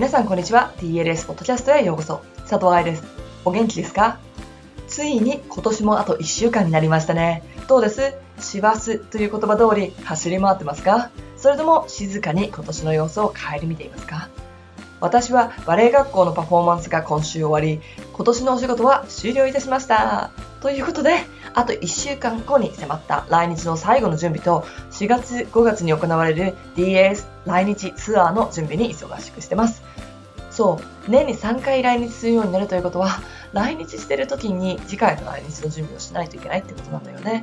皆さんこんにちは。TLS ポッドキャストへようこそ。佐藤愛です。お元気ですか？ついに今年もあと1週間になりましたね。どうです？師走という言葉通り走り回ってますか？それとも静かに今年の様子を顧みていますか？私はバレエ学校のパフォーマンスが今週終わり、今年のお仕事は終了いたしました。ということで、あと1週間後に迫った来日の最後の準備と、4月5月に行われる DAS 来日ツアーの準備に忙しくしてます。そう、年に3回来日するようになるということは、来日してる時に次回の来日の準備をしないといけないってことなんだよね。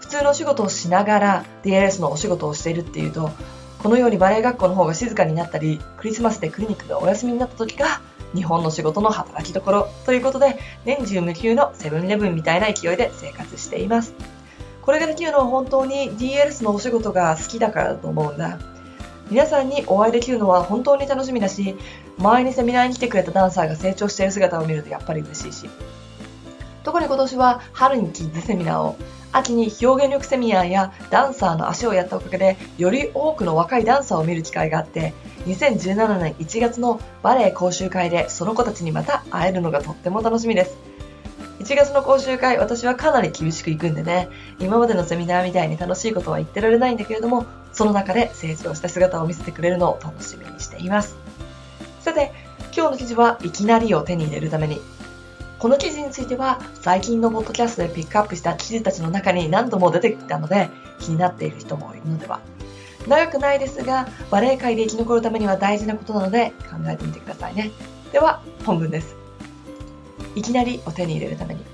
普通のお仕事をしながら DLS のお仕事をしているっていうと、このようにバレエ学校の方が静かになったり、クリスマスでクリニックがお休みになった時が、日本の仕事の働きどころということで、年中無休のセブンイレブンみたいな勢いで生活しています。これができるのは本当に DLS のお仕事が好きだからだと思うんだ。皆さんにお会いできるのは本当に楽しみだし、前にセミナーに来てくれたダンサーが成長している姿を見るとやっぱり嬉しいし。特に今年は春にキッズセミナーを、秋に表現力セミナーやダンサーの足をやったおかげで、より多くの若いダンサーを見る機会があって、2017年1月のバレエ講習会でその子たちにまた会えるのがとっても楽しみです。1月の講習会、私はかなり厳しく行くんでね、今までのセミナーみたいに楽しいことは言ってられないんだけれども、その中で成長した姿を見せてくれるのを楽しみにしています。さて、今日の記事はいきなりを手に入れるためにこの記事については最近のポッドキャストでピックアップした記事たちの中に何度も出てきたので気になっている人もいるのでは。長くないですがバレエ界で生き残るためには大事なことなので考えてみてくださいね。では本文です。いきなりを手に入れるために。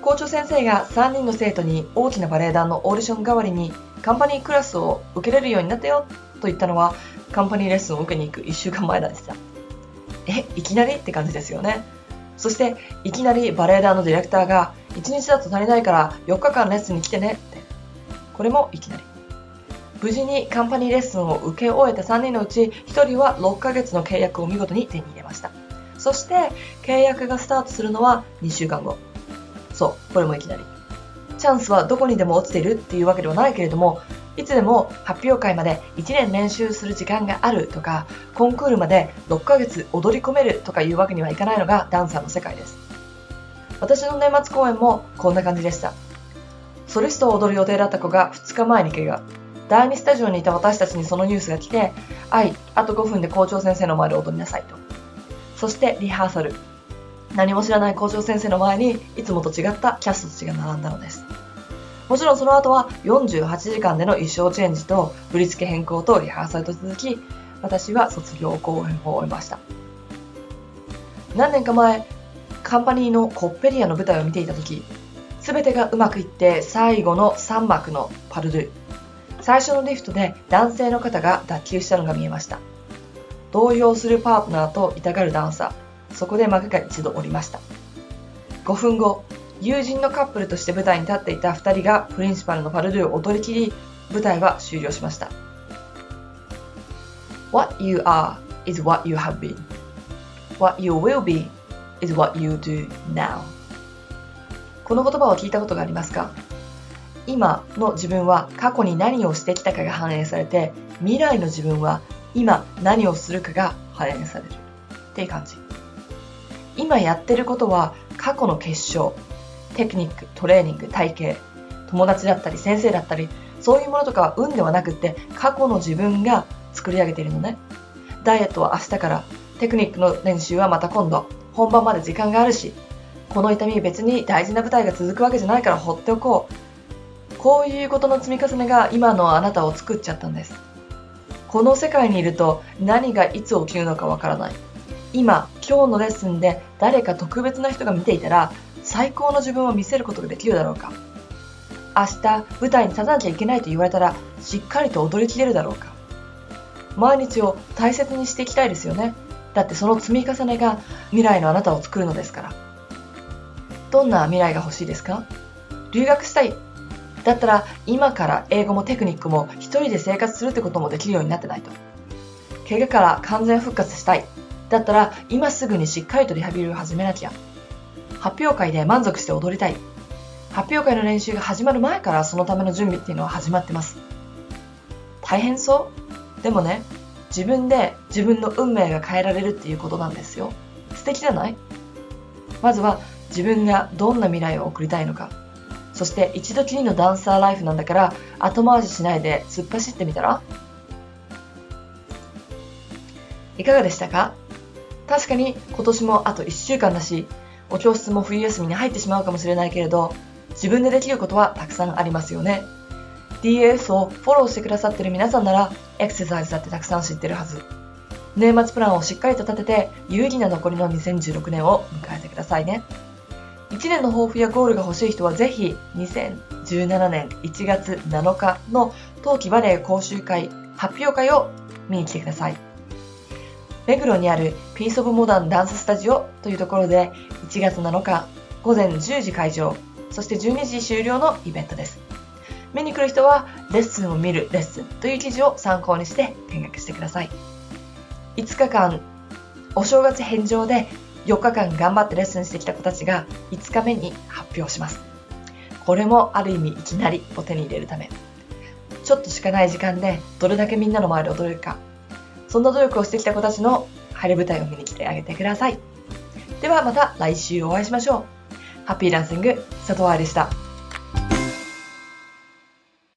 校長先生が3人の生徒に大きなバレエ団のオーディション代わりにカンパニークラスを受けれるようになったよと言ったのはカンパニーレッスンを受けに行く1週間前でしたえいきなりって感じですよね。そして、いきなりバレエ団のディレクターが、1日だと足りないから4日間レッスンに来てねって。これもいきなり。無事にカンパニーレッスンを受け終えた3人のうち1人は6ヶ月の契約を見事に手に入れました。そして、契約がスタートするのは2週間後。そう、これもいきなり。チャンスはどこにでも落ちているっていうわけではないけれども、いつでも発表会まで1年練習する時間があるとか、コンクールまで6ヶ月踊り込めるとかいうわけにはいかないのがダンサーの世界です。私の年末公演もこんな感じでした。ソリストを踊る予定だった子が2日前に怪我。第2スタジオにいた私たちにそのニュースが来て、はい、あと5分で校長先生の前で踊りなさいと。そしてリハーサル。何も知らない校長先生の前にいつもと違ったキャストたちが並んだのです。もちろんその後は48時間での衣装チェンジと振り付け変更とリハーサルと続き、私は卒業公演を終えました。何年か前、カンパニーのコッペリアの舞台を見ていた時、全てがうまくいって最後の3幕のパルドゥ。最初のリフトで男性の方が脱臼したのが見えました。動揺するパートナーと痛がるダンサー。そこで幕が一度降りました。5分後、友人のカップルとして舞台に立っていた2人がプリンシパルのパルドゥを踊り切り、舞台は終了しました。What you are is what you have been. What you will be is what you do now. この言葉を聞いたことがありますか？今の自分は過去に何をしてきたかが反映されて、未来の自分は今何をするかが反映される。っていう感じ。今やってることは過去の結晶。テクニック、トレーニング、体型、友達だったり先生だったり、そういうものとかは運ではなくて、過去の自分が作り上げているのね。ダイエットは明日から、テクニックの練習はまた今度、本番まで時間があるし、この痛み別に大事な舞台が続くわけじゃないから放っておこう。こういうことの積み重ねが今のあなたを作っちゃったんです。この世界にいると何がいつ起きるのかわからない。今、今日のレッスンで誰か特別な人が見ていたら最高の自分を見せることができるだろうか。明日舞台に立たなきゃいけないと言われたらしっかりと踊りきれるだろうか。毎日を大切にしていきたいですよね。だってその積み重ねが未来のあなたを作るのですから。どんな未来が欲しいですか？留学したい。だったら今から英語もテクニックも一人で生活するってこともできるようになってないと。怪我から完全復活したい。だったら今すぐにしっかりとリハビリを始めなきゃ。発表会で満足して踊りたい。発表会の練習が始まる前からそのための準備っていうのは始まってます。大変そう？でもね、自分で自分の運命が変えられるっていうことなんですよ。素敵じゃない？まずは自分がどんな未来を送りたいのか。そして一度きりのダンサーライフなんだから後回ししないで突っ走ってみたら？いかがでしたか？確かに今年もあと1週間だし、お教室も冬休みに入ってしまうかもしれないけれど、自分でできることはたくさんありますよね。DAS をフォローしてくださってる皆さんなら、エクササイズだってたくさん知ってるはず。年末プランをしっかりと立てて、有意義な残りの2016年を迎えてくださいね。1年の抱負やゴールが欲しい人はぜひ、2017年1月7日の冬季バレエ講習会発表会を見に来てください。目黒にあるピースオブモダンダンススタジオというところで1月7日午前10時会場、そして12時終了のイベントです。見に来る人はレッスンを見るレッスンという記事を参考にして見学してください。5日間、お正月返上で4日間頑張ってレッスンしてきた子たちが5日目に発表します。これもある意味いきなりを手に入れるため。ちょっとしかない時間でどれだけみんなの前で踊れるか。そんな努力をしてきた子たちの晴れ舞台を見に来てあげてください。ではまた来週お会いしましょう。ハッピーランシング、佐藤愛でした。